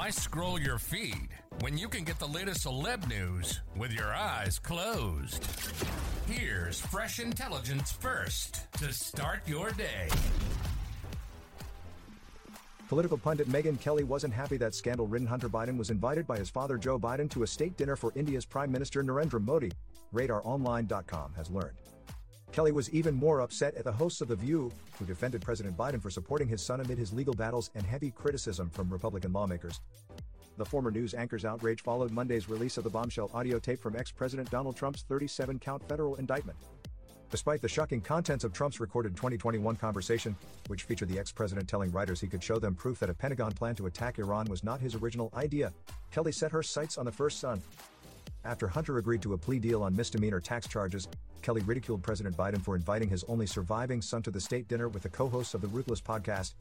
Why scroll your feed when you can get the latest celeb news with your eyes closed? Here's fresh intelligence first to start your day. Political pundit Megyn Kelly wasn't happy that scandal ridden Hunter Biden was invited by his father Joe Biden to a state dinner for India's Prime Minister Narendra Modi, RadarOnline.com has learned. Kelly was even more upset at the hosts of The View, who defended President Biden for supporting his son amid his legal battles and heavy criticism from Republican lawmakers. The former news anchor's outrage followed Monday's release of the bombshell audio tape from ex President Donald Trump's 37 count federal indictment. Despite the shocking contents of Trump's recorded 2021 conversation, which featured the ex president telling writers he could show them proof that a Pentagon plan to attack Iran was not his original idea, Kelly set her sights on the first son. After Hunter agreed to a plea deal on misdemeanor tax charges, Kelly ridiculed President Biden for inviting his only surviving son to the state dinner with the co hosts of the Ruthless podcast.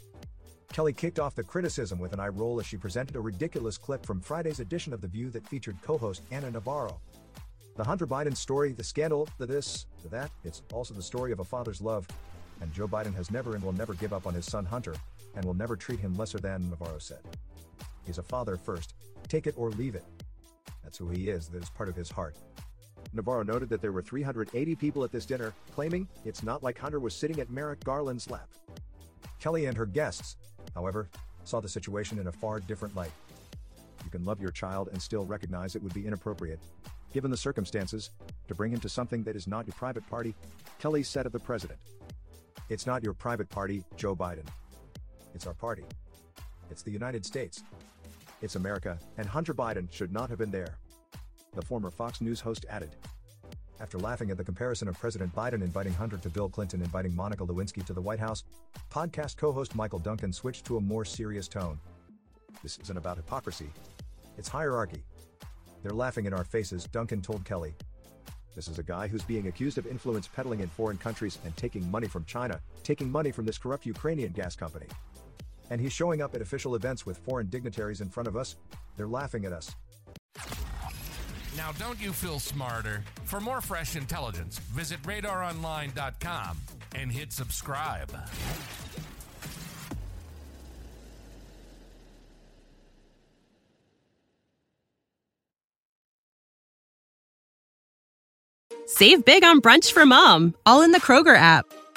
Kelly kicked off the criticism with an eye roll as she presented a ridiculous clip from Friday's edition of The View that featured co host Ana Navarro. The Hunter Biden story, the scandal, the this, the that, it's also the story of a father's love. And Joe Biden has never and will never give up on his son Hunter, and will never treat him lesser than, Navarro said. He's a father first, take it or leave it. That's who he is, that is part of his heart. Navarro noted that there were 380 people at this dinner, claiming it's not like Hunter was sitting at Merrick Garland's lap. Kelly and her guests, however, saw the situation in a far different light. You can love your child and still recognize it would be inappropriate, given the circumstances, to bring him to something that is not your private party, Kelly said of the president. It's not your private party, Joe Biden. It's our party. It's the United States. It's America, and Hunter Biden should not have been there. The former Fox News host added. After laughing at the comparison of President Biden inviting Hunter to Bill Clinton inviting Monica Lewinsky to the White House, podcast co host Michael Duncan switched to a more serious tone. This isn't about hypocrisy, it's hierarchy. They're laughing in our faces, Duncan told Kelly. This is a guy who's being accused of influence peddling in foreign countries and taking money from China, taking money from this corrupt Ukrainian gas company. And he's showing up at official events with foreign dignitaries in front of us. They're laughing at us. Now, don't you feel smarter? For more fresh intelligence, visit radaronline.com and hit subscribe. Save big on brunch for mom, all in the Kroger app.